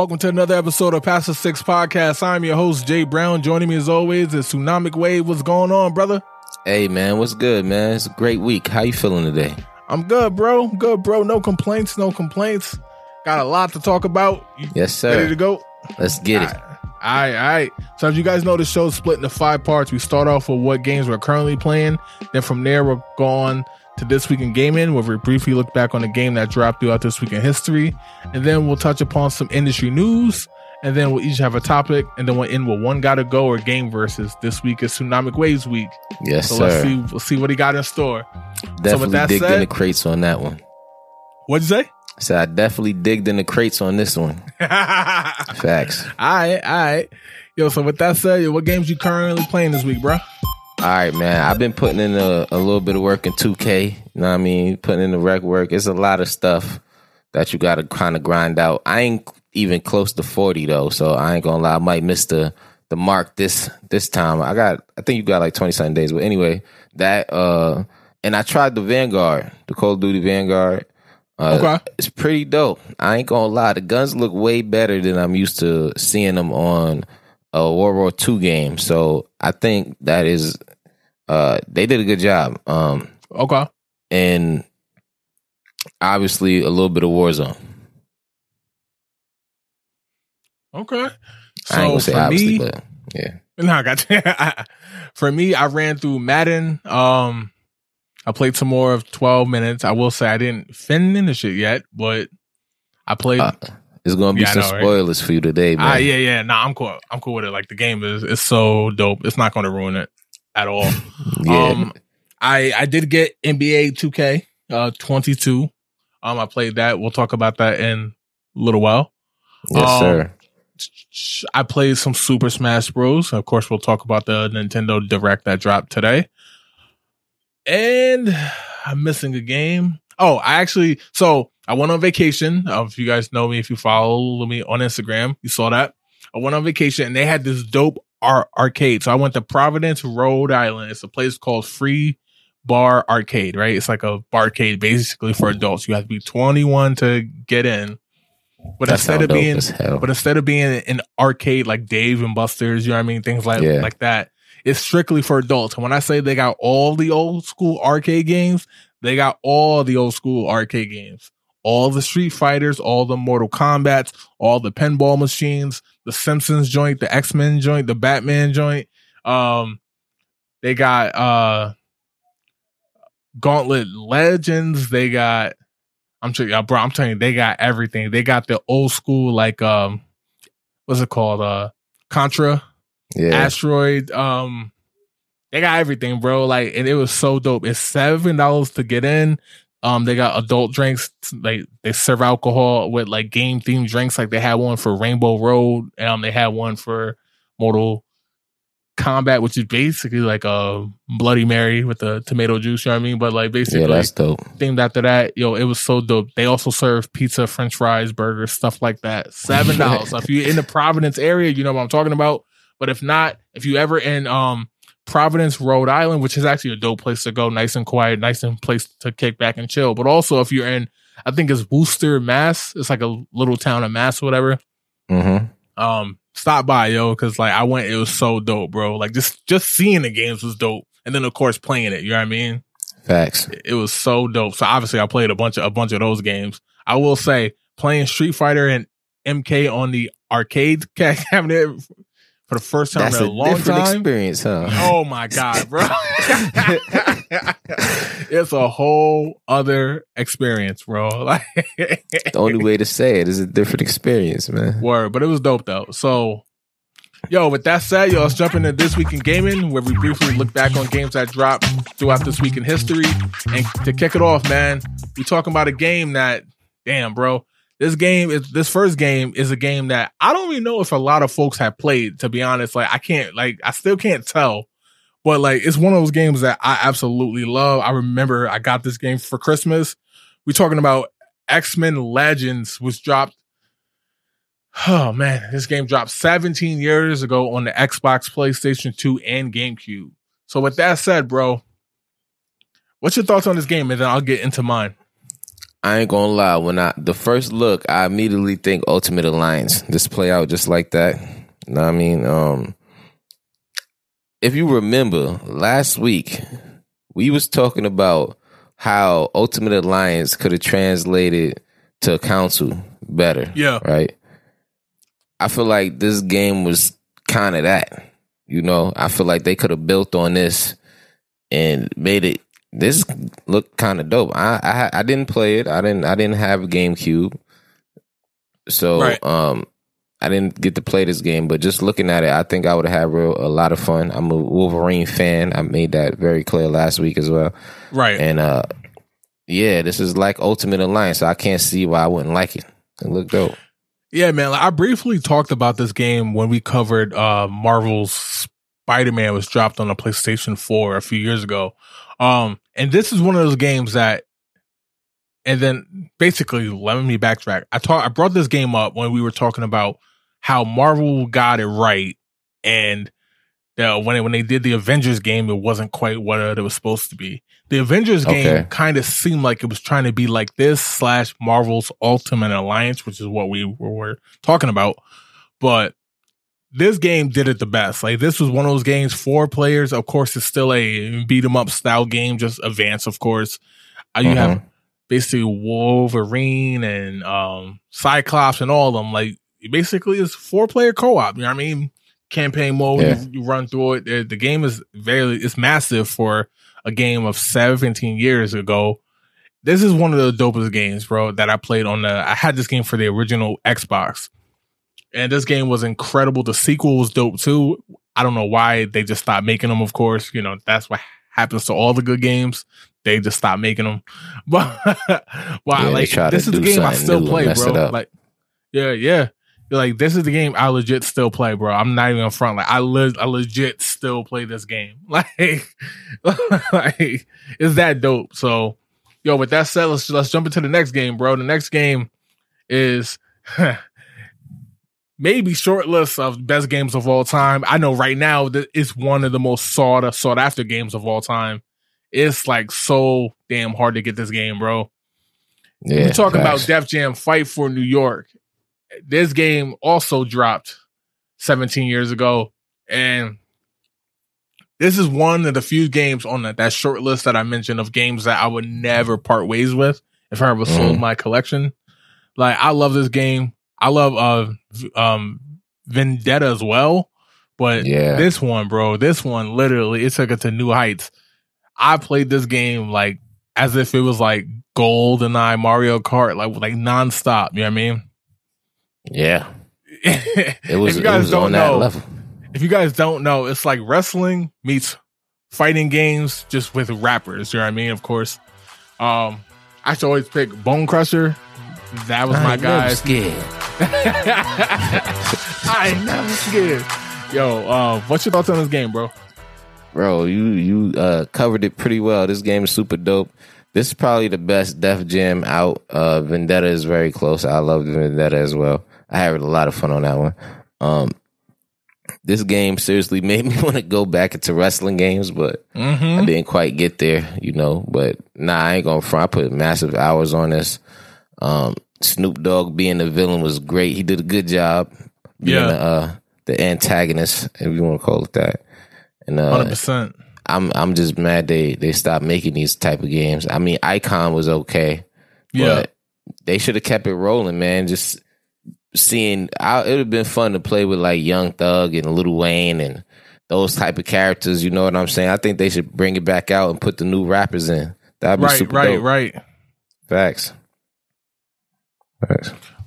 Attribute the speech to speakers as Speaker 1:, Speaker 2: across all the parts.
Speaker 1: Welcome to another episode of Pastor Six Podcast. I'm your host, Jay Brown. Joining me as always is Tsunamic Wave. What's going on, brother?
Speaker 2: Hey man, what's good, man? It's a great week. How you feeling today?
Speaker 1: I'm good, bro. Good, bro. No complaints, no complaints. Got a lot to talk about. You
Speaker 2: Yes, sir.
Speaker 1: ready to go?
Speaker 2: Let's get it.
Speaker 1: All right, all right. So as you guys know, the show's split into five parts. We start off with what games we're currently playing. Then from there, we're going to this week in gaming, where we briefly look back on a game that dropped throughout this week in history. And then we'll touch upon some industry news. And then we'll each have a topic. And then we'll end with one gotta go or game versus. This week is Tsunamic Waves week.
Speaker 2: Yes,
Speaker 1: So
Speaker 2: sir.
Speaker 1: let's see we'll see what he got in store.
Speaker 2: definitely
Speaker 1: that
Speaker 2: digged
Speaker 1: said-
Speaker 2: in the crates on that one.
Speaker 1: What'd you say?
Speaker 2: So I definitely digged in the crates on this one. Facts.
Speaker 1: All right, all right. Yo, so with that said, what games you currently playing this week, bro?
Speaker 2: All right, man. I've been putting in a, a little bit of work in 2K. You know what I mean? Putting in the rec work. It's a lot of stuff that you got to kind of grind out. I ain't even close to 40 though, so I ain't gonna lie. I might miss the the mark this this time. I got. I think you got like 20 something days, but anyway, that uh, and I tried the Vanguard, the Call of Duty Vanguard. Uh,
Speaker 1: Okay.
Speaker 2: It's pretty dope. I ain't gonna lie. The guns look way better than I'm used to seeing them on a World War II game. So I think that is uh they did a good job. Um
Speaker 1: Okay.
Speaker 2: and obviously a little bit of Warzone.
Speaker 1: Okay.
Speaker 2: I ain't
Speaker 1: So
Speaker 2: gonna say
Speaker 1: for
Speaker 2: obviously,
Speaker 1: me,
Speaker 2: but yeah.
Speaker 1: no, I got for me, I ran through Madden. Um, I played some more of 12 minutes. I will say I didn't finish it yet, but I played.
Speaker 2: Uh, it's gonna be
Speaker 1: Yeah,
Speaker 2: some
Speaker 1: know, right?
Speaker 2: spoilers for you today, man.
Speaker 1: Ah, yeah, yeah. Nah, I'm cool. I'm cool with it. Like the game is, it's so dope. It's not to ruin it at all.
Speaker 2: yeah.
Speaker 1: Um, I I did get NBA 2K uh 22. Um, I played that. We'll talk about that in a little while.
Speaker 2: yes,
Speaker 1: um,
Speaker 2: sir.
Speaker 1: I played some Super Smash Bros. Of course, we'll talk about the Nintendo Direct that dropped today. And I'm missing a game. Oh, I actually, so I went on vacation. Uh, if you guys know me, if you follow me on Instagram, you saw that. I went on vacation and they had this dope ar- arcade. So I went to Providence, Rhode Island. It's a place called Free Bar Arcade, right? It's like a barcade basically for adults. You have to be 21 to get in. But
Speaker 2: That
Speaker 1: instead of being but instead of being an arcade like Dave and Buster's, you know what I mean, things like
Speaker 2: Yeah.
Speaker 1: like that, it's strictly for adults. And when I say they got all the old school arcade games, they got all the old school arcade games, all the Street Fighters, all the Mortal Kombat's, all the pinball machines, the Simpsons joint, the X Men joint, the Batman joint. Um, they got uh Gauntlet Legends. They got. I'm telling you, bro. I'm telling you, they got everything. They got the old school, like um, what's it called? Uh, Contra,
Speaker 2: yeah.
Speaker 1: Asteroid. Um, they got everything, bro. Like, and it was so dope. It's seven dollars to get in. Um, they got adult drinks. Like they serve alcohol with like game themed drinks. Like they had one for Rainbow Road. Um, they had one for Mortal Kombat, which is basically like a Bloody Mary with the tomato juice. You know what I mean? But like basically,
Speaker 2: yeah, that's dope.
Speaker 1: themed after that. Yo, it was so dope. They also serve pizza, French fries, burgers, stuff like that. Seven dollars. so if you're in the Providence area, you know what I'm talking about. But if not, if you ever in um Providence, Rhode Island, which is actually a dope place to go, nice and quiet, nice and place to kick back and chill. But also if you're in, I think it's Worcester, Mass. It's like a little town in Mass, or whatever.
Speaker 2: Mm-hmm.
Speaker 1: Um, stop by, yo, because like I went, it was so dope, bro. Like just just seeing the games was dope, and then of course playing it. You know what I mean?
Speaker 2: Facts.
Speaker 1: it was so dope. So obviously I played a bunch of a bunch of those games. I will say playing Street Fighter and MK on the arcade cabinet for the first time
Speaker 2: That's
Speaker 1: in
Speaker 2: a
Speaker 1: a long
Speaker 2: different
Speaker 1: time.
Speaker 2: experience, huh?
Speaker 1: Oh my god, bro. it's a whole other experience, bro. Like
Speaker 2: the only way to say it is a different experience, man.
Speaker 1: Word, but it was dope though. So, yo, with that said, yo, let's jump into this week in gaming, where we briefly look back on games that dropped throughout this week in history. And to kick it off, man, we talking about a game that, damn, bro, this game is this first game is a game that I don't even know if a lot of folks have played. To be honest, like I can't, like I still can't tell. But like it's one of those games that I absolutely love. I remember I got this game for Christmas. We're talking about X Men Legends was dropped Oh man, this game dropped 17 years ago on the Xbox, PlayStation 2, and GameCube. So with that said, bro, what's your thoughts on this game? And then I'll get into mine.
Speaker 2: I ain't gonna lie. When I the first look, I immediately think Ultimate Alliance. Just play out just like that. You know what I mean? Um, if you remember last week, we was talking about how Ultimate Alliance could have translated to council better.
Speaker 1: Yeah.
Speaker 2: Right. I feel like this game was kind of that. You know, I feel like they could have built on this and made it this looked kind of dope. I, I I didn't play it. I didn't I didn't have GameCube, so
Speaker 1: Right.
Speaker 2: um I didn't get to play this game. But just looking at it, I think I would have had real, a lot of fun. I'm a Wolverine fan. I made that very clear last week as well.
Speaker 1: Right.
Speaker 2: And uh yeah, this is like Ultimate Alliance. So I can't see why I wouldn't like it. It looked dope.
Speaker 1: Yeah, man. Like, I briefly talked about this game when we covered uh Marvel's Spider Man was dropped on the PlayStation 4 a few years ago. Um, and this is one of those games that and then basically let me backtrack. I talk I brought this game up when we were talking about how Marvel got it right and when it, when they did the Avengers game, it wasn't quite what it was supposed to be. The Avengers game
Speaker 2: Okay.
Speaker 1: kind of seemed like it was trying to be like this slash Marvel's Ultimate Alliance, which is what we were, were talking about. But this game did it the best. Like this was one of those games, four players. Of course, it's still a beat 'em up style game, just advance, of course. Uh, you have basically Wolverine and um Cyclops and all of them. Like basically it's four player co op. You know what I mean? Campaign mode,
Speaker 2: Yeah.
Speaker 1: you, you run through it. The, the game is very it's massive for a game of 17 years ago. This is one of the dopest games, bro, that I played on the I had this game for the original Xbox. And this game was incredible. The sequel was dope too. I don't know why they just stopped making them, of course. You know, that's what happens to all the good games. They just stopped making them. But wow,
Speaker 2: Yeah,
Speaker 1: like this is the game I still play, bro. Like, yeah, yeah. Like this is the game I legit still play, bro. I'm not even front. Like I le- I legit still play this game. Like, like it's that dope. So, yo, with that said, let's let's jump into the next game, bro. The next game is maybe short list of best games of all time. I know right now that it's one of the most sought sought after games of all time. It's like so damn hard to get this game, bro.
Speaker 2: Yeah,
Speaker 1: we talk about. Def Jam Fight for New York. This game also dropped 17 years ago, and this is one of the few games on that, that short list that I mentioned of games that I would never part ways with if I ever sold
Speaker 2: Mhm.
Speaker 1: my collection. Like I love this game. I love uh um Vendetta as well, but
Speaker 2: Yeah.
Speaker 1: this one, bro, this one literally it took it to new heights. I played this game like as if it was like GoldenEye Mario Kart, like like nonstop. You know what I mean?
Speaker 2: yeah,
Speaker 1: it
Speaker 2: was,
Speaker 1: if you guys don't
Speaker 2: on that
Speaker 1: know,
Speaker 2: level.
Speaker 1: if you guys don't know, it's like wrestling meets fighting games just with rappers. You know what I mean? Of course. Um, I should always pick Bone Crusher. That was my
Speaker 2: I ain't never
Speaker 1: guy.
Speaker 2: scared.
Speaker 1: I ain't never scared. Yo, uh, what's your thoughts on this game, bro?
Speaker 2: Bro, you you uh, covered it pretty well. This game is super dope. This is probably the best Def Jam out. Uh, Vendetta is very close. I love Vendetta as well. I had a lot of fun on that one. Um, this game seriously made me want to go back into wrestling games, but I
Speaker 1: Mm-hmm.
Speaker 2: didn't quite get there, you know. But nah, I ain't gonna front. I put massive hours on this. Um, Snoop Dogg being the villain was great. He did a good job being
Speaker 1: Yeah.
Speaker 2: the, uh, the antagonist, if you want to call it that. And uh,
Speaker 1: Hundred percent.
Speaker 2: I'm I'm just mad they they stopped making these type of games. I mean, Icon was okay,
Speaker 1: Yeah.
Speaker 2: but they should have kept it rolling, man. Just seeing, I, it would have been fun to play with like Young Thug and Lil Wayne and those type of characters. You know what I'm saying? I think they should bring it back out and put the new rappers in. That'd be
Speaker 1: Right,
Speaker 2: super
Speaker 1: right,
Speaker 2: dope.
Speaker 1: right.
Speaker 2: Facts.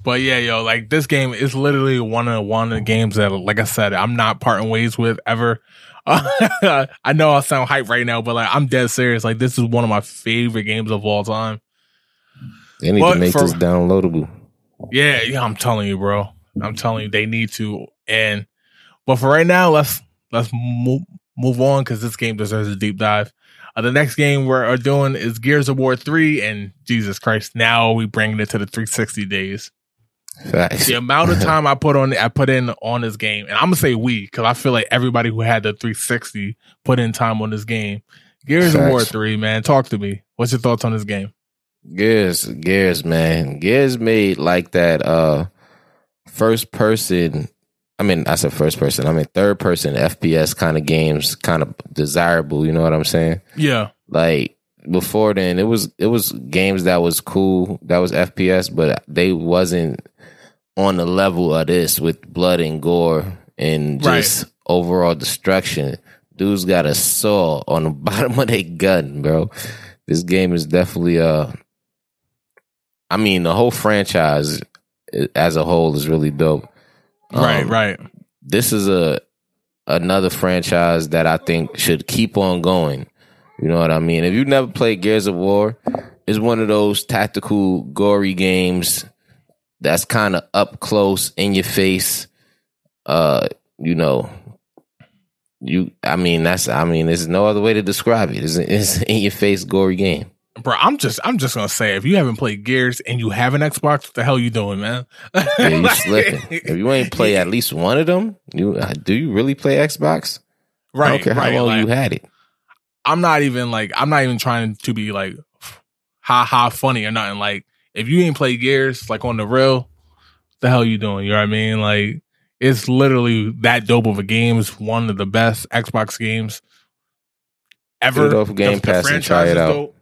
Speaker 1: But yeah, yo, like this game is literally one of one of the games that, like I said, I'm not parting ways with ever. I know I sound hype right now, but like I'm dead serious. Like this is one of my favorite games of all time.
Speaker 2: They need
Speaker 1: But
Speaker 2: to make
Speaker 1: for-
Speaker 2: this downloadable.
Speaker 1: Yeah, yeah, I'm telling you, bro. I'm telling you, they need to. And but for right now, let's let's move move on because this game deserves a deep dive. Uh, the next game we're are doing is Gears of War three, and Jesus Christ, now we bringing it to the 360 days.
Speaker 2: Facts.
Speaker 1: the amount of time I put on I put in on this game, and I'm gonna say we because I feel like everybody who had the 360 put in time on this game. Gears of War three, man, talk to me. What's your thoughts on this game?
Speaker 2: Gears, Gears, man. Gears made like that uh first person I mean, I said first person. I mean third person FPS kind of games kind of desirable, you know what I'm saying?
Speaker 1: Yeah.
Speaker 2: Like before then it was it was games that was cool, that was FPS, but they wasn't on the level of this with blood and gore and just right. overall destruction. Dude's got a saw on the bottom of their gun, bro. This game is definitely uh I mean, the whole franchise as a whole is really dope.
Speaker 1: Right, um, right.
Speaker 2: This is a another franchise that I think should keep on going. You know what I mean? If you've never played Gears of War, it's one of those tactical, gory games that's kind of up close in your face. Uh, you know, you. I mean, that's. I mean, there's no other way to describe it. It's, it's in your face, gory game
Speaker 1: bro. I'm just, I'm just gonna say, if you haven't played Gears and you have an Xbox, what the hell you doing, man?
Speaker 2: yeah, you slipping. If you ain't play at least one of them, you uh, do you really play Xbox?
Speaker 1: Right. I
Speaker 2: don't care
Speaker 1: right,
Speaker 2: how long
Speaker 1: like,
Speaker 2: you had it.
Speaker 1: I'm not even like, I'm not even trying to be like, ha ha, funny or nothing. Like, if you ain't played Gears, like on the real, the hell you doing? You know what I mean? Like, it's literally that dope of a game. It's one of the best Xbox games ever.
Speaker 2: Get off Game the, Pass the and try it out. Dope.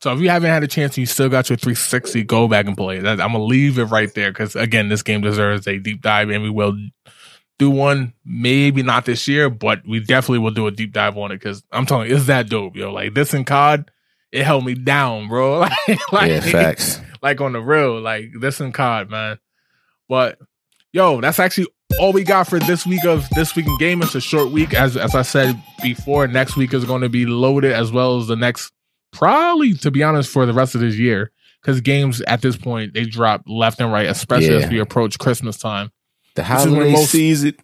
Speaker 1: So if you haven't had a chance and you still got your 360, go back and play it. I'm gonna leave it right there because again, this game deserves a deep dive, and we will do one. Maybe not this year, but we definitely will do a deep dive on it because I'm telling you, it's that dope, yo. Like this in COD, it held me down, bro. like,
Speaker 2: like, yeah, facts.
Speaker 1: Like on the real, like this in COD, man. But yo, that's actually all we got for this week of this week in game. It's a short week, as as I said before. Next week is going to be loaded as well as the next probably to be honest for the rest of this year because games at this point they drop left and right, especially yeah. as we approach Christmas time.
Speaker 2: The holiday most, season,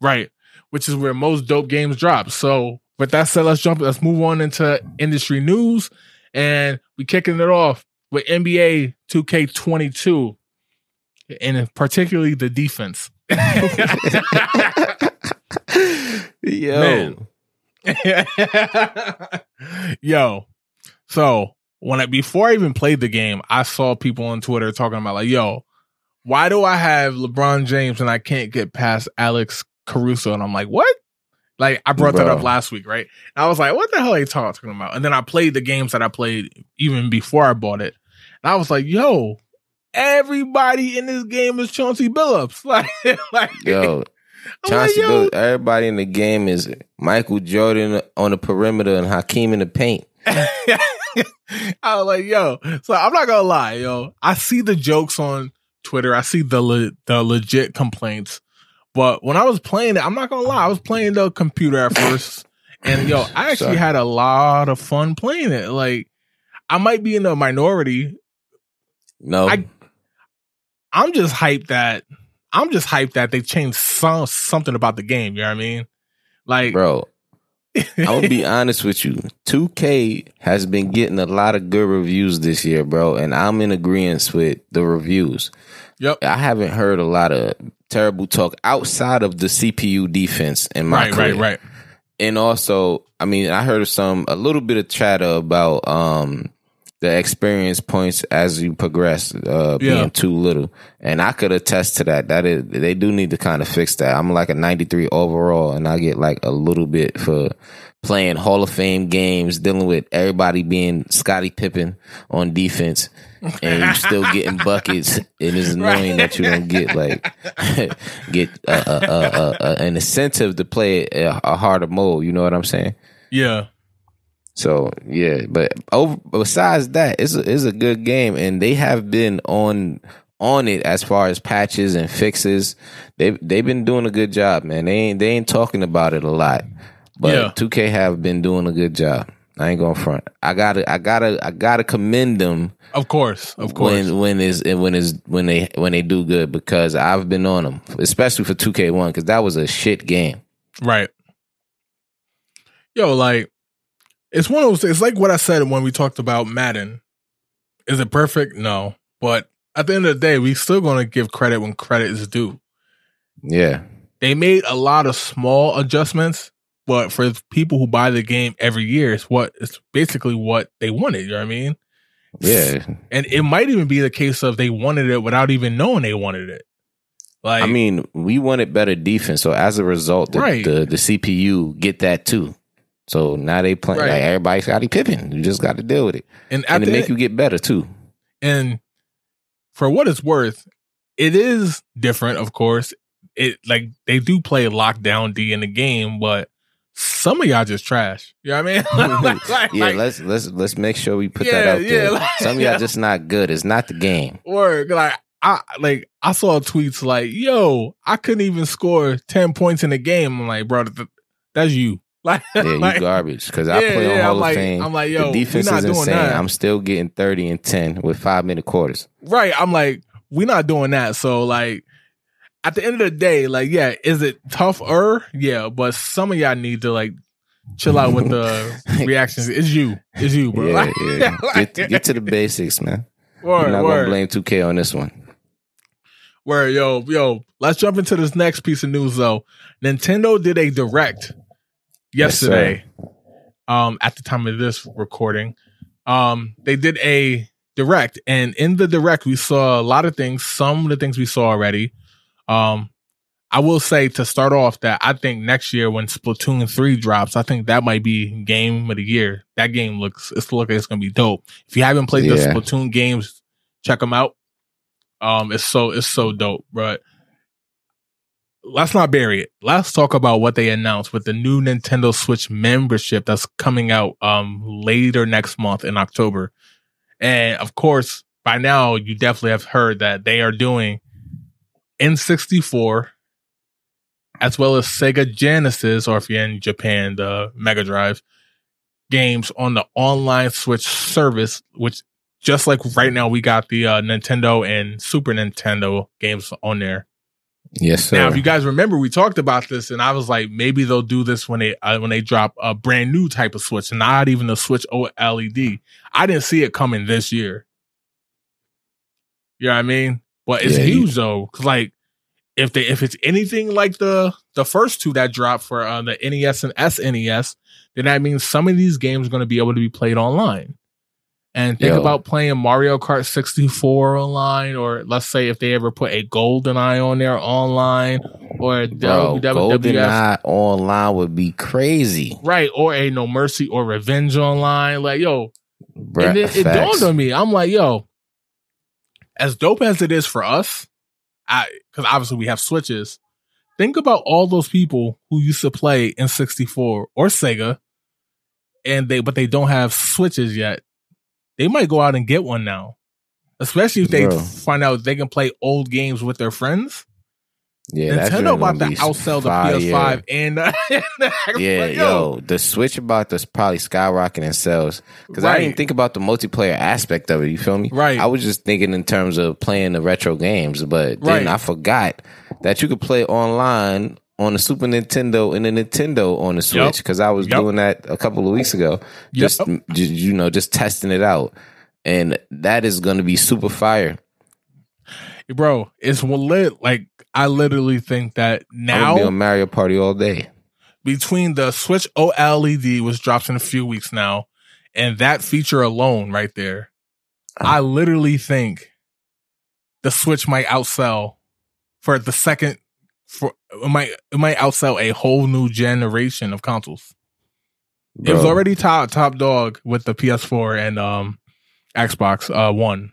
Speaker 1: right? Which is where most dope games drop. So, with that said, let's jump. Let's move on into industry news, and we kicking it off with NBA 2K22, and particularly the defense.
Speaker 2: Yo.
Speaker 1: Yo, so when I before I even played the game, I saw people on Twitter talking about like, "Yo, why do I have LeBron James and I can't get past Alex Caruso?" And I'm like, "What?" Like I brought Bro. that up last week, right? And I was like, "What the hell are you talking about?" And then I played the games that I played even before I bought it, and I was like, "Yo, everybody in this game is Chauncey Billups." Like, like
Speaker 2: yo. Chauncey like, Billups, everybody in the game is Michael Jordan on the perimeter and Hakeem in the paint.
Speaker 1: I was like, yo. So I'm not gonna lie, yo. I see the jokes on Twitter. I see the le- the legit complaints. But when I was playing it, I'm not gonna lie. I was playing the computer at first, and yo, I actually Sorry. had a lot of fun playing it. Like, I might be in the minority.
Speaker 2: No,
Speaker 1: I, I'm just hyped that I'm just hyped that they changed some something about the game. You know what I mean? Like,
Speaker 2: bro, I'm gonna be honest with you. 2K has been getting a lot of good reviews this year, bro, and I'm in agreement with the reviews.
Speaker 1: Yep.
Speaker 2: I haven't heard a lot of terrible talk outside of the CPU defense in my
Speaker 1: right,
Speaker 2: career.
Speaker 1: Right, right,
Speaker 2: And also, I mean, I heard some a little bit of chatter about um the experience points as you progress uh, being yeah. too little. And I could attest to that. That is, they do need to kind of fix that. I'm like a 93 overall, and I get like a little bit for playing Hall of Fame games, dealing with everybody being Scottie Pippen on defense, and you still getting buckets. And It is annoying right. that you don't get like get a, a, a, an incentive to play a harder mode. You know what I'm saying?
Speaker 1: Yeah.
Speaker 2: So yeah, but over, besides that, it's a, it's a good game, and they have been on on it as far as patches and fixes. They they've been doing a good job, man. They ain't they ain't talking about it a lot, but two K have been doing a good job. I ain't going front. I gotta I gotta I gotta commend them.
Speaker 1: Of course, of course.
Speaker 2: When when is when is when they when they do good because I've been on them, especially for two K one because that was a shit game.
Speaker 1: Right. Yo, like it's one of those. It's like what I said when we talked about Madden. Is it perfect? No, but at the end of the day, we still going to give credit when credit is due.
Speaker 2: Yeah,
Speaker 1: they made a lot of small adjustments, but for people who buy the game every year, it's what it's basically what they wanted. You know what I mean?
Speaker 2: Yeah.
Speaker 1: And it might even be the case of they wanted it without even knowing they wanted it. Like
Speaker 2: I mean, we wanted better defense, so as a result, the
Speaker 1: Right.
Speaker 2: the, the CPU get that too. So now they play
Speaker 1: Right.
Speaker 2: like everybody's Scottie Pippen. You just got to deal with it,
Speaker 1: and
Speaker 2: and it make
Speaker 1: end-
Speaker 2: you get better too.
Speaker 1: and for what it's worth, it is different, of course. It like they do play lockdown D in the game, but some of y'all just trash. You know what I mean? Like- like-
Speaker 2: yeah,
Speaker 1: like,
Speaker 2: let's let's let's make sure we put that
Speaker 1: Yeah,
Speaker 2: out there.
Speaker 1: like-
Speaker 2: Some of y'all
Speaker 1: yeah.
Speaker 2: just not good. It's not the game.
Speaker 1: Word, like I like I saw tweets like, "Yo, I couldn't even score ten points in a game." I'm like, bro, th- that's you. Like,
Speaker 2: Yeah, you
Speaker 1: like,
Speaker 2: garbage. Because I
Speaker 1: yeah,
Speaker 2: play on
Speaker 1: yeah,
Speaker 2: Hall
Speaker 1: I'm
Speaker 2: of
Speaker 1: like,
Speaker 2: Fame.
Speaker 1: I'm like, yo,
Speaker 2: the defense is
Speaker 1: doing
Speaker 2: insane.
Speaker 1: that.
Speaker 2: I'm still getting thirty and ten with five minute quarters.
Speaker 1: right? I'm like, we're not doing that. So like, at the end of the day, like, yeah, is it tougher? Yeah, but some of y'all need to like chill out with the reactions. It's you, it's you, bro.
Speaker 2: Yeah,
Speaker 1: Like,
Speaker 2: yeah.
Speaker 1: like-
Speaker 2: Get, get to the basics, man.
Speaker 1: word,
Speaker 2: We're not
Speaker 1: word.
Speaker 2: gonna blame 2K on this one.
Speaker 1: Where yo, yo, let's jump into this next piece of news though. Nintendo did a direct
Speaker 2: Yes,
Speaker 1: yesterday. um, at the time of this recording, um, they did a direct, and in the direct we saw a lot of things. Some of the things we saw already. Um, I will say to start off that I think next year when Splatoon three drops, I think that might be game of the year. That game looks it's looking it's gonna be dope. If you haven't played the Splatoon games, check them out. Um, it's so it's so dope, but let's not bury it. Let's talk about what they announced with the new Nintendo Switch membership that's coming out um later next month in October. And of course, by now you definitely have heard that they are doing N64 as well as Sega Genesis, or if you're in Japan, the Mega Drive games on the online Switch service, which just like right now we got the uh, Nintendo and Super Nintendo games on there.
Speaker 2: Yes, sir.
Speaker 1: Now, if you guys remember, we talked about this, and I was like, maybe they'll do this when they uh, when they drop a brand new type of Switch, not even a Switch OLED. I didn't see it coming this year. You know what I mean? But it's
Speaker 2: Yeah,
Speaker 1: huge though, because like if they if it's anything like the the first two that dropped for uh, the NES and SNES, then that means some of these games are going to be able to be played online. And think
Speaker 2: Yo.
Speaker 1: about playing Mario Kart 64 online, or let's say if they ever put a GoldenEye on there online, or a
Speaker 2: Bro,
Speaker 1: WWF,
Speaker 2: GoldenEye online would be crazy.
Speaker 1: right, or a No Mercy or Revenge online. Like, yo, and it, it dawned on me. I'm like, yo, as dope as it is for us, I because obviously we have switches. Think about all those people who used to play N64 or Sega, and they but they don't have switches yet. They might go out and get one now, especially if they
Speaker 2: Bro.
Speaker 1: find out they can play old games with their friends.
Speaker 2: Yeah,
Speaker 1: Nintendo about to outsell the
Speaker 2: fire.
Speaker 1: PS5 and, uh, and the.
Speaker 2: Yeah, yo, the Switch about to probably skyrocket in sales because I didn't think about the multiplayer aspect of it. You feel me?
Speaker 1: Right.
Speaker 2: I was just thinking in terms of playing the retro games, but then
Speaker 1: Right.
Speaker 2: I forgot that you could play online on the Super Nintendo and the Nintendo on the Switch because I was
Speaker 1: Yup.
Speaker 2: doing that a couple of weeks ago. Just
Speaker 1: Yup.
Speaker 2: j- you know, just testing it out, and that is going to be super fire.
Speaker 1: bro, it's lit. Like I literally think that now
Speaker 2: be on Mario Party all day.
Speaker 1: between the Switch OLED, which drops in a few weeks now, and that feature alone right there, uh-huh. I literally think the Switch might outsell for the second for it might it might outsell a whole new generation of consoles. It was already top top dog with the PS4 and um Xbox uh One.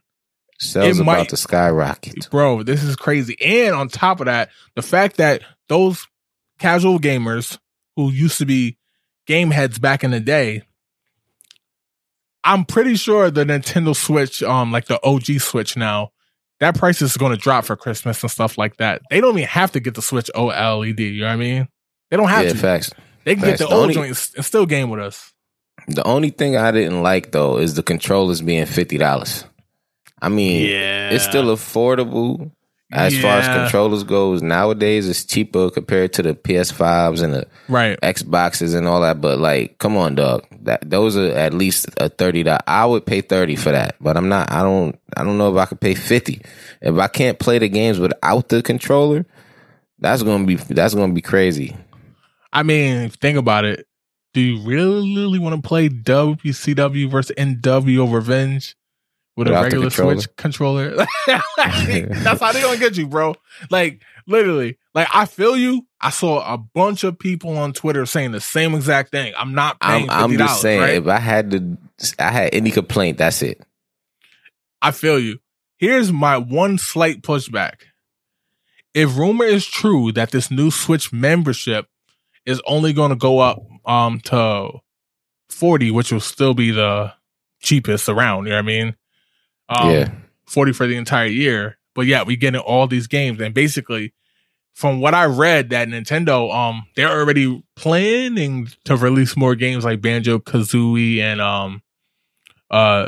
Speaker 2: Sales
Speaker 1: it
Speaker 2: about
Speaker 1: might-
Speaker 2: to skyrocket.
Speaker 1: Bro, this is crazy. And on top of that, the fact that those casual gamers who used to be game heads back in the day, I'm pretty sure the Nintendo Switch, um, like the OG Switch now, that price is going to drop for Christmas and stuff like that. They don't even have to get the Switch OLED. You know what I mean? They don't have
Speaker 2: Yeah,
Speaker 1: to.
Speaker 2: facts.
Speaker 1: they can
Speaker 2: facts.
Speaker 1: get the
Speaker 2: The
Speaker 1: old
Speaker 2: only-
Speaker 1: joints and still game with us.
Speaker 2: The only thing I didn't like though is the controllers being fifty dollars. I mean,
Speaker 1: Yeah,
Speaker 2: it's still affordable as far as controllers goes. Nowadays, it's cheaper compared to the PS5s and the
Speaker 1: right.
Speaker 2: Xboxes and all that. But like, come on, dog. That those are at least a thirty. dollars. I would pay thirty for that, but I'm not. I don't. I don't know if I could pay fifty. If I can't play the games without the controller, that's gonna be that's gonna be crazy.
Speaker 1: I mean, think about it. Do you really, really want to play WCW versus NWO Revenge? with
Speaker 2: Without
Speaker 1: a regular
Speaker 2: controller.
Speaker 1: Switch controller. That's how they gonna get you, bro. Like literally, like I feel you. I saw a bunch of people on Twitter saying the same exact thing. I'm not paying
Speaker 2: I'm, I'm just saying,
Speaker 1: right?
Speaker 2: if I had to, I had any complaint, that's it.
Speaker 1: I feel you. Here's my one slight pushback. If rumor is true that this new Switch membership is only going to go up um to 40, which will still be the cheapest around, you know what I mean? Um,
Speaker 2: yeah,
Speaker 1: 40 for the entire year. But yeah, we getting all these games and basically from what I read that Nintendo um they're already planning to release more games like Banjo Kazooie and um uh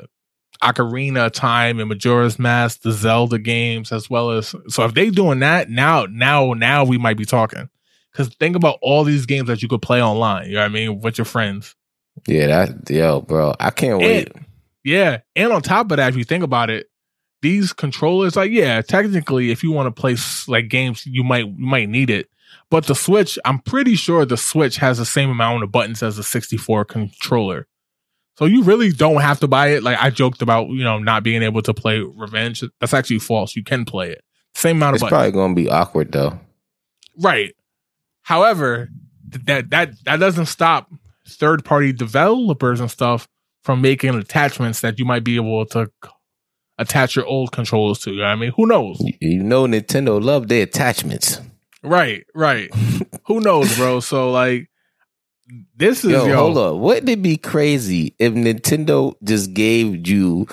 Speaker 1: Ocarina of Time and Majora's Mask, the Zelda games, as well as so if they doing that now, now, now we might be talking. Cause think about all these games that you could play online, you know what I mean, with your friends.
Speaker 2: yeah, that yo, bro, I can't wait.
Speaker 1: And, yeah. And on top of that, if you think about it, these controllers, like, yeah, technically, if you want to play like games, you might you might need it. But the Switch, I'm pretty sure the Switch has the same amount of buttons as a 64 controller. So you really don't have to buy it. Like I joked about, you know, not being able to play Revenge. That's actually false. You can play it. Same amount of
Speaker 2: It's
Speaker 1: buttons.
Speaker 2: probably gonna be awkward though.
Speaker 1: Right. However, that that that doesn't stop third party developers and stuff from making attachments that you might be able to attach your old controllers to. You know what I mean, who knows?
Speaker 2: You, you know, Nintendo love their attachments.
Speaker 1: Right, right. who knows, bro? So like, this is
Speaker 2: Yo,
Speaker 1: yo.
Speaker 2: hold up. Wouldn't it be crazy if Nintendo just gave you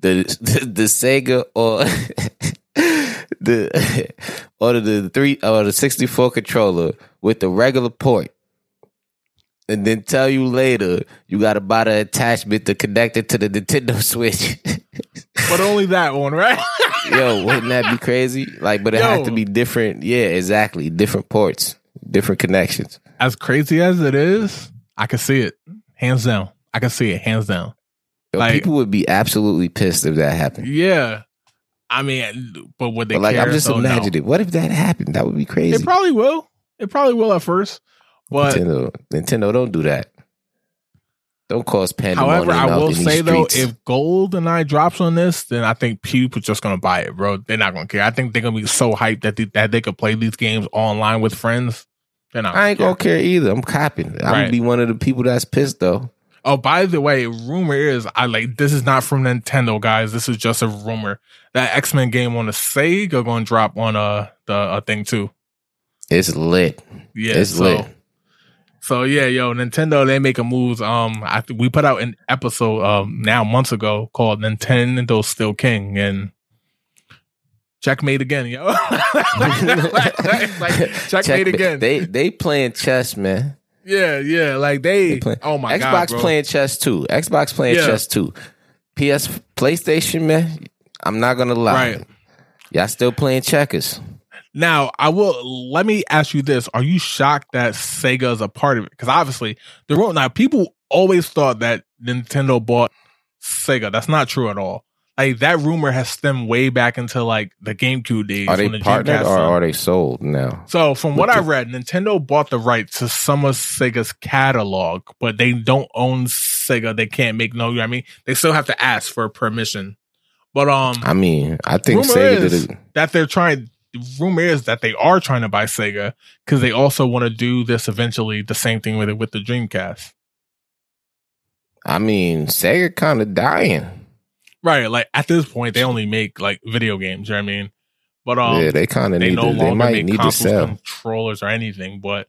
Speaker 2: the the, the Sega or the or the three or the sixty four controller with the regular port, and then tell you later you got to buy the attachment to connect it to the Nintendo Switch?
Speaker 1: But only that one, right?
Speaker 2: Yo, wouldn't that be crazy? Like, but it has to be different. Yeah, exactly. Different ports, different connections.
Speaker 1: as crazy as it is, I can see it hands down. I can see it hands down.
Speaker 2: Yo,
Speaker 1: Like-
Speaker 2: people would be absolutely pissed if that happened.
Speaker 1: Yeah. I mean, but would they
Speaker 2: But like,
Speaker 1: care?
Speaker 2: I'm just
Speaker 1: So, no.
Speaker 2: imagining, what if that happened? That would be crazy.
Speaker 1: It probably will. It probably will at first. But
Speaker 2: Nintendo, Nintendo, don't do that. Don't cause pandemonium
Speaker 1: However, I will say though, if GoldenEye drops on this, then I think people just gonna buy it, bro. They're not gonna care. I think they're gonna be so hyped that they, that they could play these games online with friends. They're not.
Speaker 2: I ain't gonna care either. I'm copping. I'm gonna be one of the people that's pissed though.
Speaker 1: Oh, by the way, rumor is I like this is not from Nintendo, guys. This is just a rumor that X Men game on the Sega going to drop on uh the uh, thing too.
Speaker 2: It's lit.
Speaker 1: Yeah,
Speaker 2: It's
Speaker 1: so
Speaker 2: lit.
Speaker 1: So yeah, yo, Nintendo they make a moves. Um, I th- we put out an episode um now months ago called Nintendo Still King and checkmate again, yo. like, like, like, checkmate
Speaker 2: Check-
Speaker 1: again.
Speaker 2: They they playing chess, man.
Speaker 1: yeah, yeah, like they.
Speaker 2: They play-
Speaker 1: oh my
Speaker 2: Xbox
Speaker 1: god, bro.
Speaker 2: playing chess too. Xbox playing
Speaker 1: Yeah.
Speaker 2: chess too. PS PlayStation, man. I'm not gonna lie.
Speaker 1: Right.
Speaker 2: Y'all still playing checkers.
Speaker 1: Now, I will let me ask you this: Are you shocked that Sega is a part of it? Because obviously, the rule now people always thought that Nintendo bought Sega. That's not true at all. Like that rumor has stemmed way back into like the GameCube days.
Speaker 2: Are they
Speaker 1: when the
Speaker 2: partnered or are they sold now?
Speaker 1: So, from what
Speaker 2: With
Speaker 1: I read, Nintendo bought the rights to some of Sega's catalog, but they don't own Sega. They can't make no. You know what I mean, they still have to ask for permission. But um,
Speaker 2: I mean, I think Sega
Speaker 1: is
Speaker 2: did it.
Speaker 1: that they're trying. Rumor is that they are trying to buy Sega because they also want to do this eventually. The same thing with it with the Dreamcast,
Speaker 2: I mean, Sega kind of dying.
Speaker 1: right? Like at this point, they only make like video games. You know what I mean? But um,
Speaker 2: yeah, they kind of
Speaker 1: they
Speaker 2: need
Speaker 1: no
Speaker 2: to.
Speaker 1: longer
Speaker 2: They might
Speaker 1: make
Speaker 2: need to sell.
Speaker 1: controllers or anything. But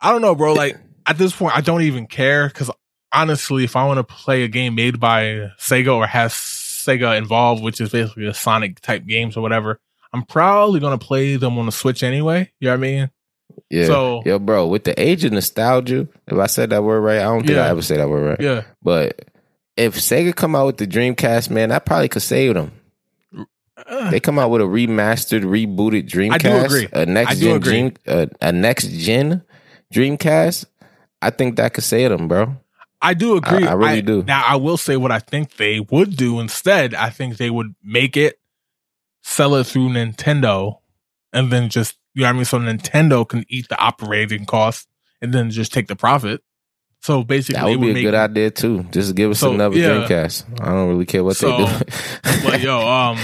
Speaker 1: I don't know, bro. Like at this point, I don't even care because honestly, if I want to play a game made by Sega or has Sega involved, which is basically a Sonic type games or whatever, I'm probably gonna play them on the Switch anyway. You know what I mean?
Speaker 2: Yeah,
Speaker 1: So-
Speaker 2: yo, bro, with the age of nostalgia, if I said that word right, I don't think
Speaker 1: Yeah.
Speaker 2: I ever said that word right.
Speaker 1: Yeah.
Speaker 2: But if Sega come out with the Dreamcast, man, I probably could save them.
Speaker 1: Uh,
Speaker 2: They come out with a remastered, rebooted Dreamcast,
Speaker 1: I do agree.
Speaker 2: a
Speaker 1: I
Speaker 2: next gen. Dream, uh, a next gen Dreamcast. I think that could save them, bro.
Speaker 1: I do agree.
Speaker 2: I really do.
Speaker 1: Now, I will say what I think they would do instead. I think they would make it, sell it through Nintendo, and then just, you know what I mean? So Nintendo can eat the operating cost and then just take the profit. So basically,
Speaker 2: That would be a good idea too. Just give us
Speaker 1: So,
Speaker 2: another
Speaker 1: yeah.
Speaker 2: Dreamcast. I don't really care what
Speaker 1: So,
Speaker 2: they do.
Speaker 1: But yo, um,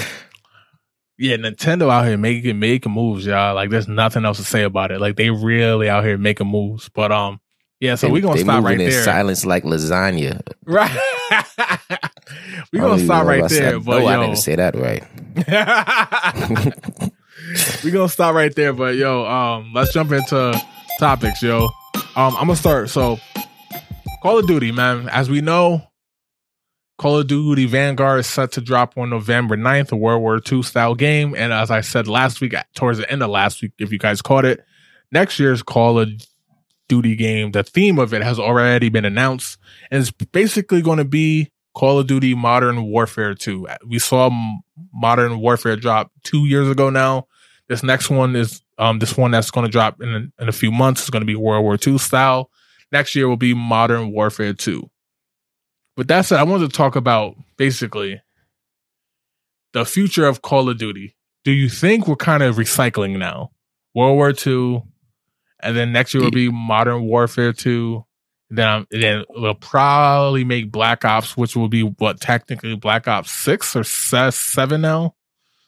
Speaker 1: yeah, Nintendo out here making making moves, y'all. Like, there's nothing else to say about it. Like, they really out here making moves. But um, yeah. So we're gonna
Speaker 2: they
Speaker 1: stop right
Speaker 2: in
Speaker 1: there.
Speaker 2: Silence like lasagna.
Speaker 1: Right. we
Speaker 2: I
Speaker 1: gonna stop right
Speaker 2: I said-
Speaker 1: there. But
Speaker 2: no, I
Speaker 1: yo,
Speaker 2: didn't say that right.
Speaker 1: we gonna stop right there. But yo, um, let's jump into topics, yo. Um, I'm gonna start. So, Call of Duty, man. As we know, Call of Duty Vanguard is set to drop on November 9th, a World War II style game. And as I said last week, towards the end of last week, if you guys caught it, next year's Call of Duty game, the theme of it has already been announced. And it's basically going to be Call of Duty Modern Warfare 2. We saw Modern Warfare drop two years ago now. This next one is um this one that's going to drop in a, in a few months is going to be World War II style. Next year will be Modern Warfare 2. With that said, I wanted to talk about basically the future of Call of Duty. Do you think we're kind of recycling now? World War II, and then next year will be Modern Warfare 2. Then, um, then we'll probably make Black Ops, which will be what technically Black Ops 6 or 7 now?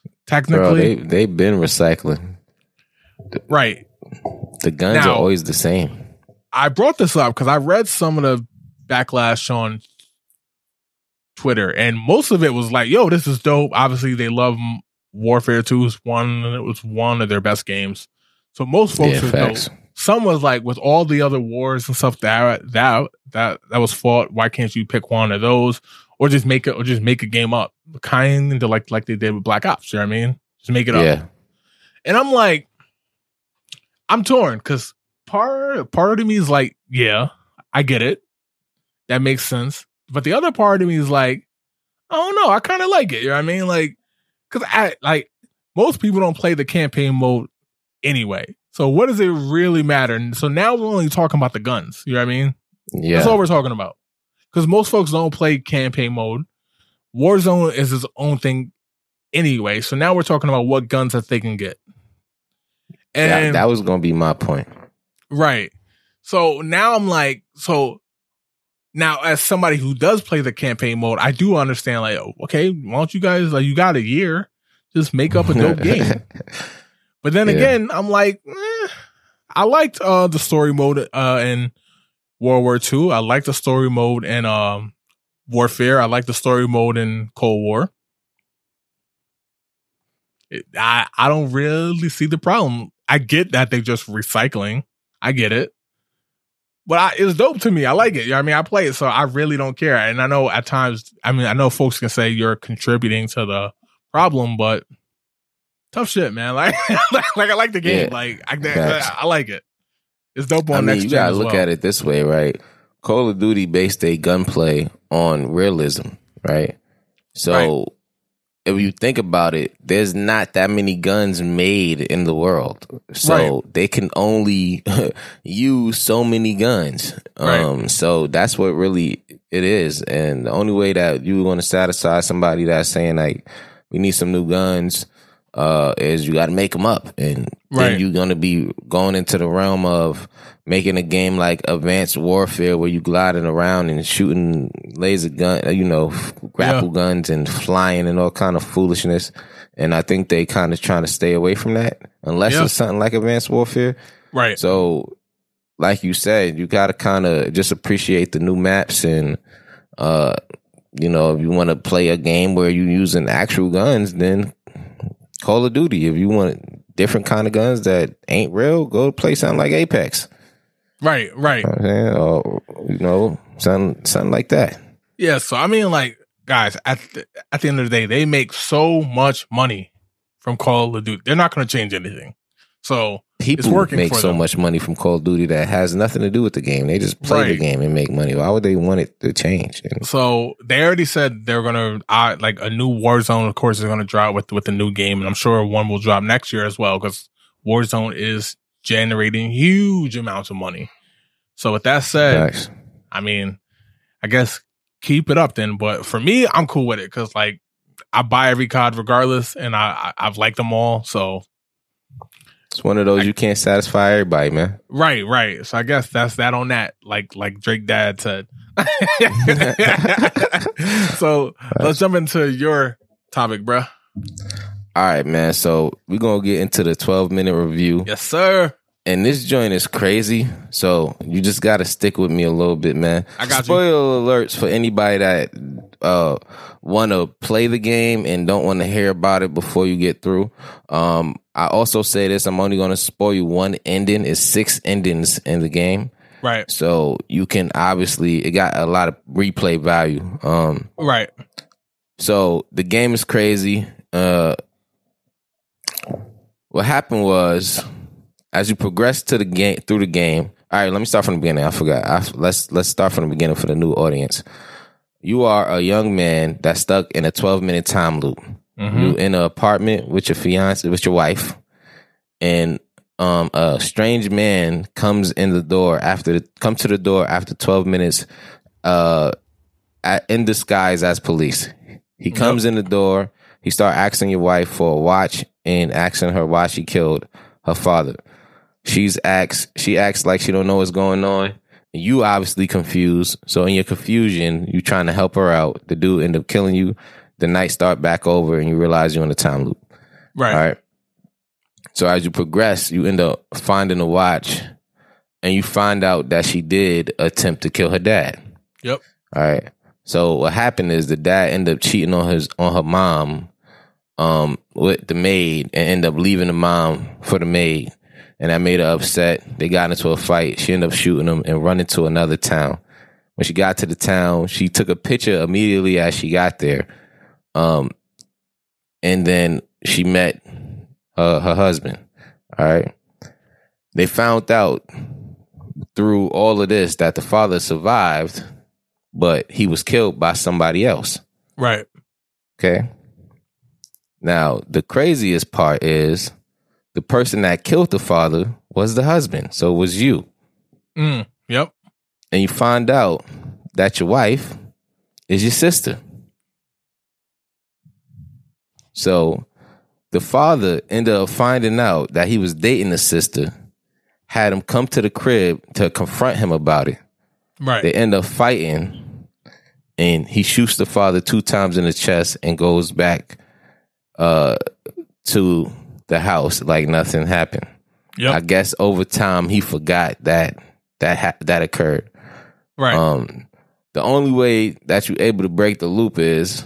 Speaker 2: Bro,
Speaker 1: Technically.
Speaker 2: they they've been recycling.
Speaker 1: right.
Speaker 2: The guns
Speaker 1: Now-
Speaker 2: are always the same.
Speaker 1: I brought this up because I read some of the backlash on Twitter, and most of it was like, "Yo, this is dope." Obviously, they love Warfare Two. Is one, it was one of their best games. So most folks
Speaker 2: Yeah,
Speaker 1: are
Speaker 2: facts.
Speaker 1: Some was like, with all the other wars and stuff that that that that was fought, why can't you pick one of those, or just make it, or just make a game up, kind of like like they did with Black Ops? You know what I mean? Just make it up. And I'm like, I'm torn because part part of me is like, yeah, I get it. That makes sense. But the other part of me is like, I don't know. I kind of like it. You know what I mean? Like, because I like most people don't play the campaign mode anyway. So what does it really matter? And so now we're only talking about the guns. You know what I mean?
Speaker 2: yeah.
Speaker 1: That's all we're talking about. Because most folks don't play campaign mode. Warzone is its own thing anyway. So now we're talking about what guns that they can get. And
Speaker 2: that was gonna be my point.
Speaker 1: right. So now I'm like, so now as somebody who does play the campaign mode, I do understand like, oh, okay, why don't you guys like you got a year, just make up a dope game. But then
Speaker 2: Yeah.
Speaker 1: again, I'm like, eh, I liked uh the story mode uh in World War II. I like the story mode in um Warfare. I like the story mode in Cold War. It, I I don't really see the problem. I get that they're just recycling. I get it. But I, it's dope to me. I like it. You know what I mean? I play it, so I really don't care. And I know at times, I mean, I know folks can say you're contributing to the problem, but tough shit, man. Like, like I like the game.
Speaker 2: Yeah.
Speaker 1: like I. I, I like it. It's dope on
Speaker 2: I mean,
Speaker 1: next
Speaker 2: you gotta look
Speaker 1: well.
Speaker 2: at it this way, right? Call of Duty based a gunplay on realism, right? So if you think about it, there's not that many guns made in the world. So they can only use so many guns.
Speaker 1: Right.
Speaker 2: Um so that's what really it is. And the only way that you're gonna satisfy somebody that's saying like we need some new guns uh is you got to make them up and
Speaker 1: Right.
Speaker 2: then you're going to be going into the realm of making a game like advanced warfare where you gliding around and shooting laser gun uh, you know grapple guns and flying and all kind of foolishness and i think they kind of trying to stay away from that unless
Speaker 1: Yeah.
Speaker 2: it's something like advanced warfare
Speaker 1: Right.
Speaker 2: so, like you said, you got to kind of just appreciate the new maps and, uh, you know, if you want to play a game where you're using actual guns, then Call of Duty. If you want different kind of guns that ain't real, go play something like Apex.
Speaker 1: Right. Right.
Speaker 2: You know what I'm saying? Or you know, something something like that.
Speaker 1: Yeah, so I mean, like, guys, at the, at the end of the day, they make so much money from Call of Duty. They're not going to change anything. So
Speaker 2: People make so
Speaker 1: them.
Speaker 2: much money from Call of Duty that has nothing to do with the game. They just play the game and make money. Why would they want it to change?
Speaker 1: So they already said they're gonna uh, like a new Warzone. Of course, is gonna drop with with the new game, and I'm sure one will drop next year as well because Warzone is generating huge amounts of money. So with that said,
Speaker 2: Facts.
Speaker 1: I mean, I guess keep it up then. But for me, I'm cool with it because like I buy every COD regardless, and I, I I've liked them all. So
Speaker 2: It's one of those you can't satisfy everybody, man.
Speaker 1: Right, right. So I guess that's that on that. Like like Drake Dad said. so let's jump into your topic, bruh.
Speaker 2: All right, man. So we're gonna get into the 12 minute review.
Speaker 1: Yes, sir.
Speaker 2: And this joint is crazy. So you just gotta stick with me a little bit, man.
Speaker 1: I got you.
Speaker 2: Spoiler alerts for anybody that uh wanna play the game and don't want to hear about it before you get through. Um I also say this, I'm only gonna spoil you one ending. It's six endings in the game.
Speaker 1: Right.
Speaker 2: So you can obviously it got a lot of replay value. Um
Speaker 1: Right.
Speaker 2: so the game is crazy. Uh, what happened was, as you progress to the game through the game. All right, let me start from the beginning. I forgot. I, let's let's start from the beginning for the new audience. You are a young man that's stuck in a 12 minute time loop.
Speaker 1: Mhm.
Speaker 2: You in an apartment with your fiance, with your wife, and um, a strange man comes in the door after the, come to the door after 12 minutes, uh, at, in disguise as police. He comes in the door. He start asking your wife for a watch and asking her why she killed her father. She's acts. She acts like she don't know what's going on. You obviously confused. So in your confusion, you trying to help her out. The dude end up killing you. The night start back over, and you realize you're in a time loop.
Speaker 1: Right.
Speaker 2: All right. So as you progress, you end up finding a watch, and you find out that she did attempt to kill her dad.
Speaker 1: Yep.
Speaker 2: All right. So what happened is the dad ended up cheating on his on her mom, um, with the maid, and end up leaving the mom for the maid, and that made her upset. They got into a fight. She ended up shooting him and running to another town. When she got to the town, she took a picture immediately as she got there, um, and then she met uh, her husband. All right. They found out through all of this that the father survived, but he was killed by somebody else.
Speaker 1: Right.
Speaker 2: Okay. Now, the craziest part is the person that killed the father was the husband. So it was you.
Speaker 1: Mm. Yep.
Speaker 2: And you find out that your wife is your sister. So the father ended up finding out that he was dating the sister, had him come to the crib to confront him about it.
Speaker 1: Right.
Speaker 2: They end up fighting, and he shoots the father two times in the chest and goes back uh, to the house like nothing happened.
Speaker 1: yep.
Speaker 2: I guess over time he forgot that that ha- that occurred.
Speaker 1: right.
Speaker 2: Um, the only way that you're able to break the loop is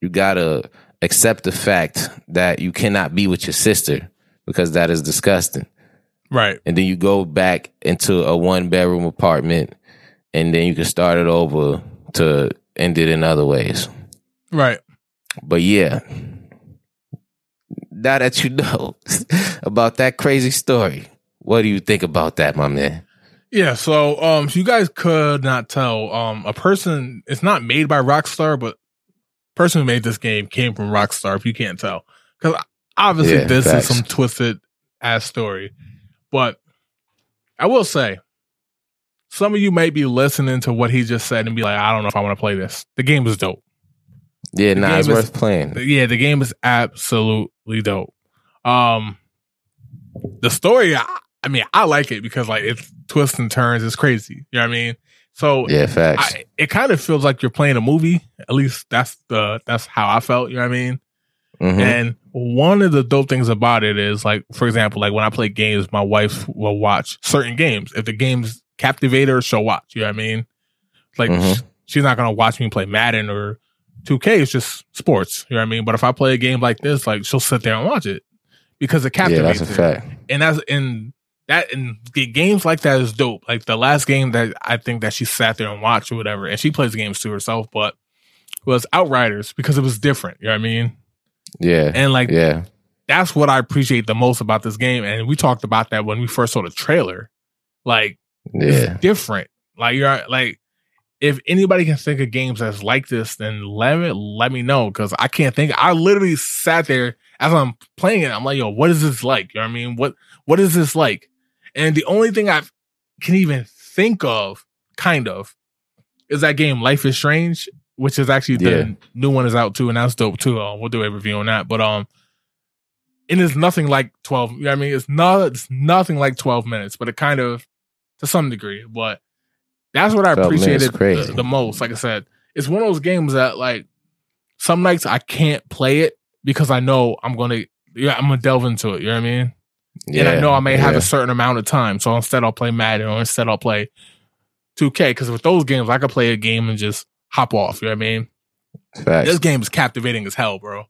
Speaker 2: you gotta accept the fact that you cannot be with your sister because that is disgusting.
Speaker 1: right.
Speaker 2: And then you go back into a one bedroom apartment and then you can start it over to end it in other ways.
Speaker 1: Right.
Speaker 2: But yeah, now that you know about that crazy story, what do you think about that, my man?
Speaker 1: Yeah, so um so you guys could not tell um a person it's not made by Rockstar, but person who made this game came from Rockstar if you can't tell. Cuz obviously
Speaker 2: Yeah,
Speaker 1: this
Speaker 2: facts.
Speaker 1: is some twisted ass story. But I will say some of you might be listening to what he just said and be like, I don't know if I want to play this. The game is dope.
Speaker 2: Yeah,
Speaker 1: The
Speaker 2: nah, it's
Speaker 1: is-
Speaker 2: worth playing.
Speaker 1: Yeah, the game is absolutely dope. Um, the story, I, I mean, I like it because like it's twists and turns. It's crazy. You know what I mean? So
Speaker 2: Yeah, facts.
Speaker 1: I, it kind of feels like you're playing a movie. At least that's the that's how I felt. You know what I mean?
Speaker 2: Mhm.
Speaker 1: And one of the dope things about it is like, for example, like when I play games, my wife will watch certain games. If the game's captivate her, she'll watch. You know what I mean? Like
Speaker 2: Mhm.
Speaker 1: she's not gonna watch me play Madden or 2K. is just sports. You know what I mean? But if I play a game like this, like she'll sit there and watch it because it
Speaker 2: yeah,
Speaker 1: captivates
Speaker 2: that's a
Speaker 1: her
Speaker 2: fact.
Speaker 1: and that's in that and the games like that is dope. Like the last game that I think that she sat there and watched or whatever, and she plays games to herself, but was Outriders because it was different. You know what I mean?
Speaker 2: Yeah,
Speaker 1: And like
Speaker 2: yeah,
Speaker 1: that's what I appreciate the most about this game. And we talked about that when we first saw the trailer. Like
Speaker 2: yeah.
Speaker 1: it's different. Like you're like if anybody can think of games that's like this, then let me let me know because I can't think. I literally sat there as I'm playing it. I'm like, yo, what is this like? You know what I mean? What what is this like? And the only thing I can even think of, kind of, is that game Life is Strange, which is actually the
Speaker 2: Yeah.
Speaker 1: new one is out too, and that's dope too. Uh, we'll do a review on that. But um, and it's nothing like twelve. You know what I mean, it's not it's nothing like twelve minutes, but it kind of to some degree. But that's what I
Speaker 2: 12
Speaker 1: appreciated the, the most. Like I said, it's one of those games that like some nights I can't play it because I know I'm gonna yeah I'm gonna delve into it. You know what I mean? Yeah, and I know I may have
Speaker 2: yeah.
Speaker 1: a certain amount of time. So instead, I'll play Madden or instead I'll play 2K. Because with those games, I could play a game and just hop off. You know what I mean?
Speaker 2: Facts.
Speaker 1: This game is captivating as hell, bro.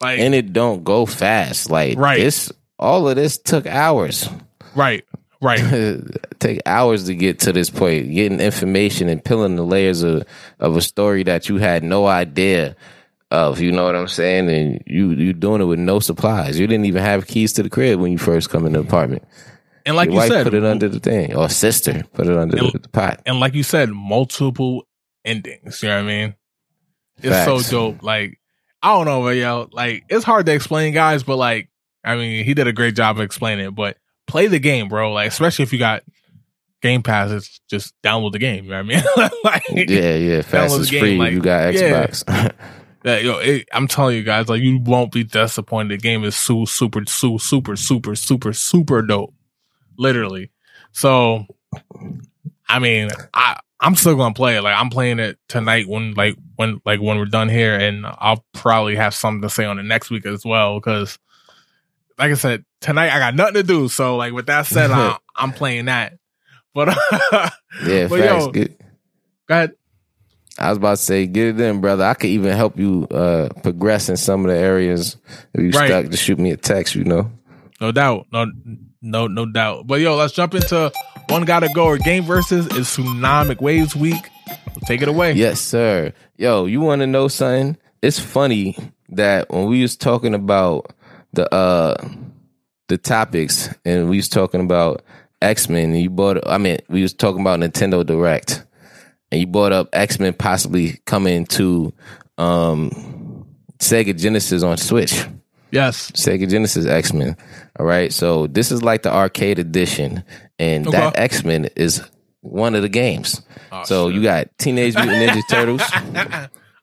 Speaker 1: Like,
Speaker 2: and it don't go fast. Like
Speaker 1: Right.
Speaker 2: this, all of this took hours.
Speaker 1: right, right,
Speaker 2: take hours to get to this point, getting information and peeling the layers of of a story that you had no idea of. You know what I'm saying? And you you doing it with no supplies. You didn't even have keys to the crib when you first come in the apartment.
Speaker 1: and like
Speaker 2: Your
Speaker 1: you said,
Speaker 2: put it under the thing, or sister put it under
Speaker 1: And-
Speaker 2: the, the pot.
Speaker 1: and like you said, multiple endings. You know what I mean? It's
Speaker 2: Facts.
Speaker 1: so dope. Like, I don't know, but yo, like it's hard to explain, guys. But like, I mean, he did a great job of explaining it. But play the game, bro. Like, especially if you got Game Pass, it's just download the game. You know what I mean? like,
Speaker 2: Yeah, yeah. Fast is free.
Speaker 1: like,
Speaker 2: you got
Speaker 1: yeah.
Speaker 2: Xbox.
Speaker 1: that yo, it, I'm telling you guys, like you won't be disappointed. The game is so super, so super, super, super, super dope. Literally. So, I mean, I I'm still gonna play it. Like I'm playing it tonight when like when like when we're done here, and I'll probably have something to say on it next week as well. Because, like I said, tonight I got nothing to do. So, like with that said, I, I'm playing that. But
Speaker 2: yeah,
Speaker 1: But
Speaker 2: facts.
Speaker 1: yo-
Speaker 2: Get-
Speaker 1: go ahead.
Speaker 2: I was about to say, get it in, brother. I could even help you uh, progress in some of the areas. If you
Speaker 1: Right.
Speaker 2: stuck, just shoot me a text. You know.
Speaker 1: No doubt. No no no doubt. But yo, let's jump into one gotta go or game versus is Tsunami Waves Week. Take it away.
Speaker 2: Yes, sir. Yo, you want to know something? It's funny that when we was talking about the uh the topics and we was talking about X Men, and you bought. I mean, we was talking about Nintendo Direct, and you brought up X Men possibly coming to um Sega Genesis on Switch.
Speaker 1: Yes.
Speaker 2: Sega Genesis X Men. All right, so this is like the arcade edition, and that X Men is one of the games.
Speaker 1: Oh,
Speaker 2: so
Speaker 1: shit.
Speaker 2: you got Teenage Mutant Ninja Turtles.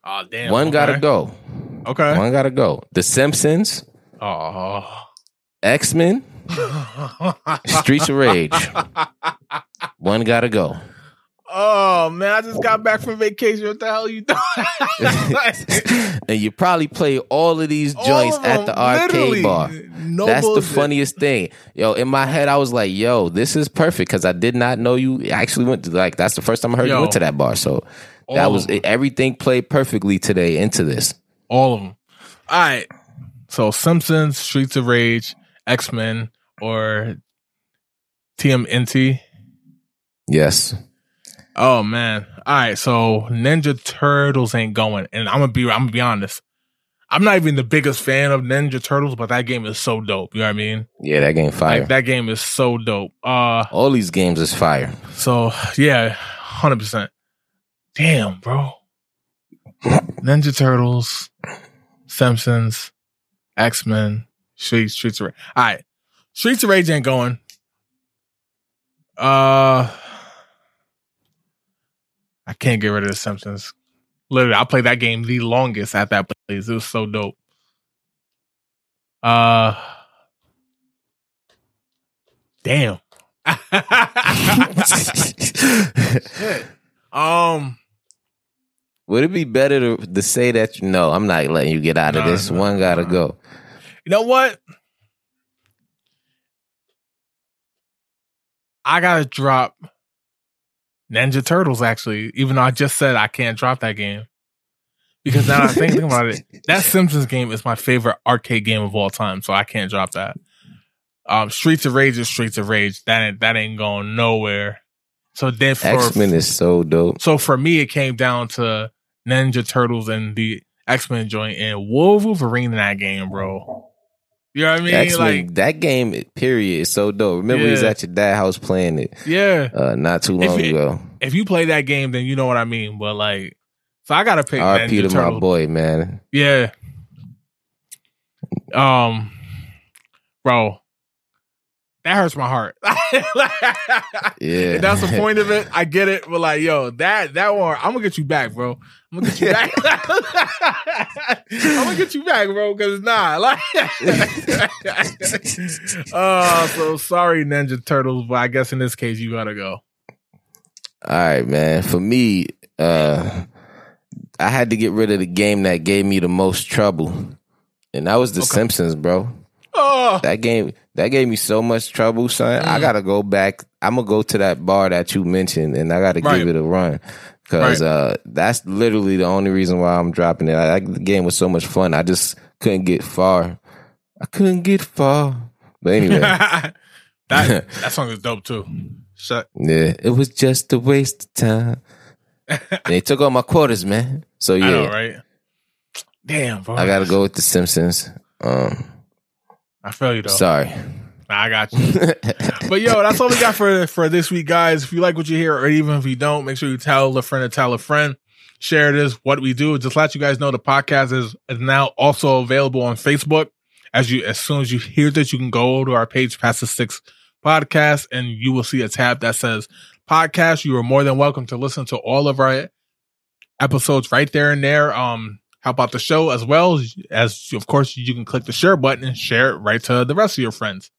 Speaker 1: oh damn.
Speaker 2: One gotta go.
Speaker 1: Okay.
Speaker 2: One gotta go. The Simpsons,
Speaker 1: Oh.
Speaker 2: X Men, Streets of Rage. One gotta go.
Speaker 1: oh man, I just got back from vacation. What the hell you doing?
Speaker 2: and you probably play all of these joints
Speaker 1: of
Speaker 2: at the arcade bar.
Speaker 1: No
Speaker 2: That's
Speaker 1: bullshit.
Speaker 2: the funniest thing. Yo, in my head, I was like, yo, this is perfect because I did not know you actually went to, like, that's the first time I heard
Speaker 1: Yo.
Speaker 2: you went to that bar. So that was, everything played perfectly today into this.
Speaker 1: All of them. All right. So Simpsons, Streets of Rage, X Men, or TMNT.
Speaker 2: Yes.
Speaker 1: Oh man. All right. So Ninja Turtles ain't going. And I'm gonna be I'm gonna be honest. I'm not even the biggest fan of Ninja Turtles, but that game is so dope. You know what I mean?
Speaker 2: Yeah, that game fire.
Speaker 1: Like that game is so dope. Uh
Speaker 2: all these games is fire.
Speaker 1: so yeah, hundred percent. Damn, bro. Ninja Turtles, Simpsons, X Men, Streets, Streets of Rage. All right, Streets of Rage ain't going. Uh, I can't get rid of the Simpsons. Literally, I played that game the longest at that place. It was so dope. Uh, damn. Shit. Um.
Speaker 2: Would it be better to, to say that, no, I'm not letting you get out of
Speaker 1: No,
Speaker 2: this.
Speaker 1: no,
Speaker 2: One gotta
Speaker 1: no.
Speaker 2: go.
Speaker 1: You know what? I gotta drop Ninja Turtles actually, even though I just said I can't drop that game. Because now I think think about it, that Simpsons game is my favorite arcade game of all time, so I can't drop that. Um, Streets of Rage is Streets of Rage. That ain't, that ain't going nowhere. So then
Speaker 2: X Men is so dope.
Speaker 1: so for me, it came down to Ninja Turtles and the X Men joint and Wolverine in that game, bro. You know what I mean?
Speaker 2: X Men,
Speaker 1: Like,
Speaker 2: that game, period, is so dope. Remember, we was at your dad house playing it
Speaker 1: yeah.
Speaker 2: uh, not too
Speaker 1: If
Speaker 2: long
Speaker 1: it-
Speaker 2: ago.
Speaker 1: If you play that game, then you know what I mean. But like, so I gotta pick
Speaker 2: RP to my boy, man.
Speaker 1: Yeah. Um, bro, that hurts my heart.
Speaker 2: Yeah.
Speaker 1: If that's the point of it. I get it, but like, yo, that that one, I'm gonna get you back, bro. I'm gonna get you back. I'm gonna get you back, bro. Because nah, like, oh, so sorry, Ninja Turtles, but I guess in this case, you gotta go.
Speaker 2: All right, man. For me, uh, I had to get rid of the game that gave me the most trouble, and that was The
Speaker 1: Okay.
Speaker 2: Simpsons, bro.
Speaker 1: Oh,
Speaker 2: That game that gave me so much trouble, son. I
Speaker 1: Mm.
Speaker 2: gotta go back. I'm gonna go to that bar that you mentioned, and I gotta
Speaker 1: Right.
Speaker 2: give it a run because uh, that's literally the only reason why I'm dropping it. I, the game was so much fun. I just couldn't get far. I couldn't get far. But anyway,
Speaker 1: that that song is dope too. Shut.
Speaker 2: yeah, it was just a waste of time. They took all my quarters, man. So yeah,
Speaker 1: I know, right? Damn, bro.
Speaker 2: I gotta go with the Simpsons. Um,
Speaker 1: I feel you though.
Speaker 2: sorry.
Speaker 1: I got you. but yo, that's all we got for for this week, guys. If you like what you hear, or even if you don't, make sure you tell a friend to tell a friend. Share this. What we do. Just let you guys know the podcast is, is now also available on Facebook. As you, as soon as you hear this, you can go to our page, Pass the Sticks Podcast, and you will see a tab that says podcast. You are more than welcome to listen to all of our episodes right there and there. Um, how about the show as well as, of course, you can click the share button and share it right to the rest of your friends.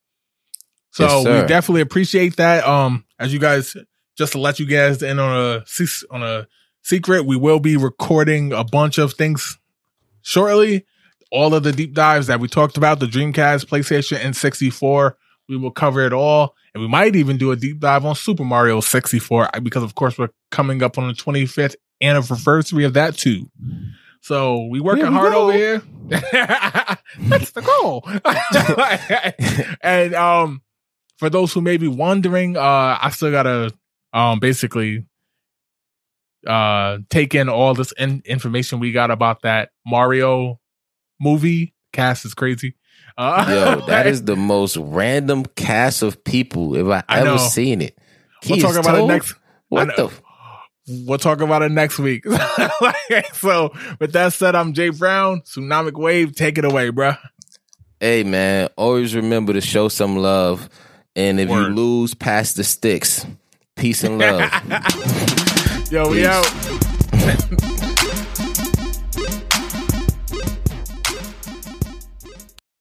Speaker 1: So
Speaker 2: Yes,
Speaker 1: we definitely appreciate that. Um, as you guys, just to let you guys in on a on a secret, we will be recording a bunch of things shortly. All of the deep dives that we talked about, the Dreamcast, PlayStation, and 64, we will cover it all. And we might even do a deep dive on Super Mario 64 because, of course, we're coming up on the 25th anniversary of that too. So we working
Speaker 2: we
Speaker 1: hard
Speaker 2: go.
Speaker 1: over here. That's the goal. and um, for those who may be wondering, uh, I still gotta um basically uh take in all this in- information we got about that Mario movie. Cast is crazy. Uh,
Speaker 2: Yo, that is the most random cast of people if I,
Speaker 1: I
Speaker 2: ever
Speaker 1: know.
Speaker 2: seen it.
Speaker 1: we'll talk about it next.
Speaker 2: What the?
Speaker 1: We'll talk about it next week. so, with that said, I'm Jay Brown. Tsunamic Wave, take it away, bruh.
Speaker 2: Hey man, always remember to show some love, and if
Speaker 1: Word.
Speaker 2: you lose, pass the sticks. Peace and love.
Speaker 1: Yo, we
Speaker 2: Peace.
Speaker 1: out.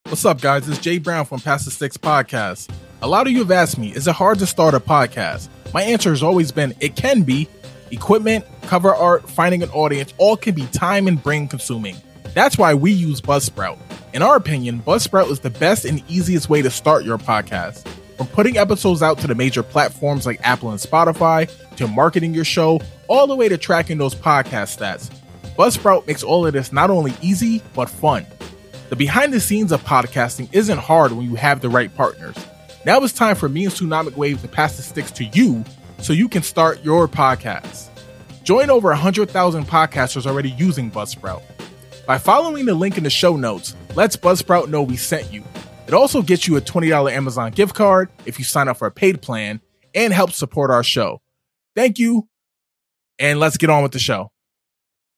Speaker 1: What's up, guys? It's Jay Brown from Pass the Sticks Podcast. A lot of you have asked me, is it hard to start a podcast? My answer has always been, it can be. Equipment, cover art, finding an audience, all can be time and brain consuming. That's why we use Buzzsprout. In our opinion, Buzzsprout is the best and easiest way to start your podcast. From putting episodes out to the major platforms like Apple and Spotify, to marketing your show, all the way to tracking those podcast stats. Buzzsprout makes all of this not only easy, but fun. The behind the scenes of podcasting isn't hard when you have the right partners. Now it's time for me and Tsunamic Wave to pass the sticks to you so you can start your podcast. Join over 100,000 podcasters already using Buzzsprout. By following the link in the show notes, lets Buzzsprout know we sent you. It also gets you a $20 Amazon gift card if you sign up for a paid plan and helps support our show. Thank you, and let's get on with the show.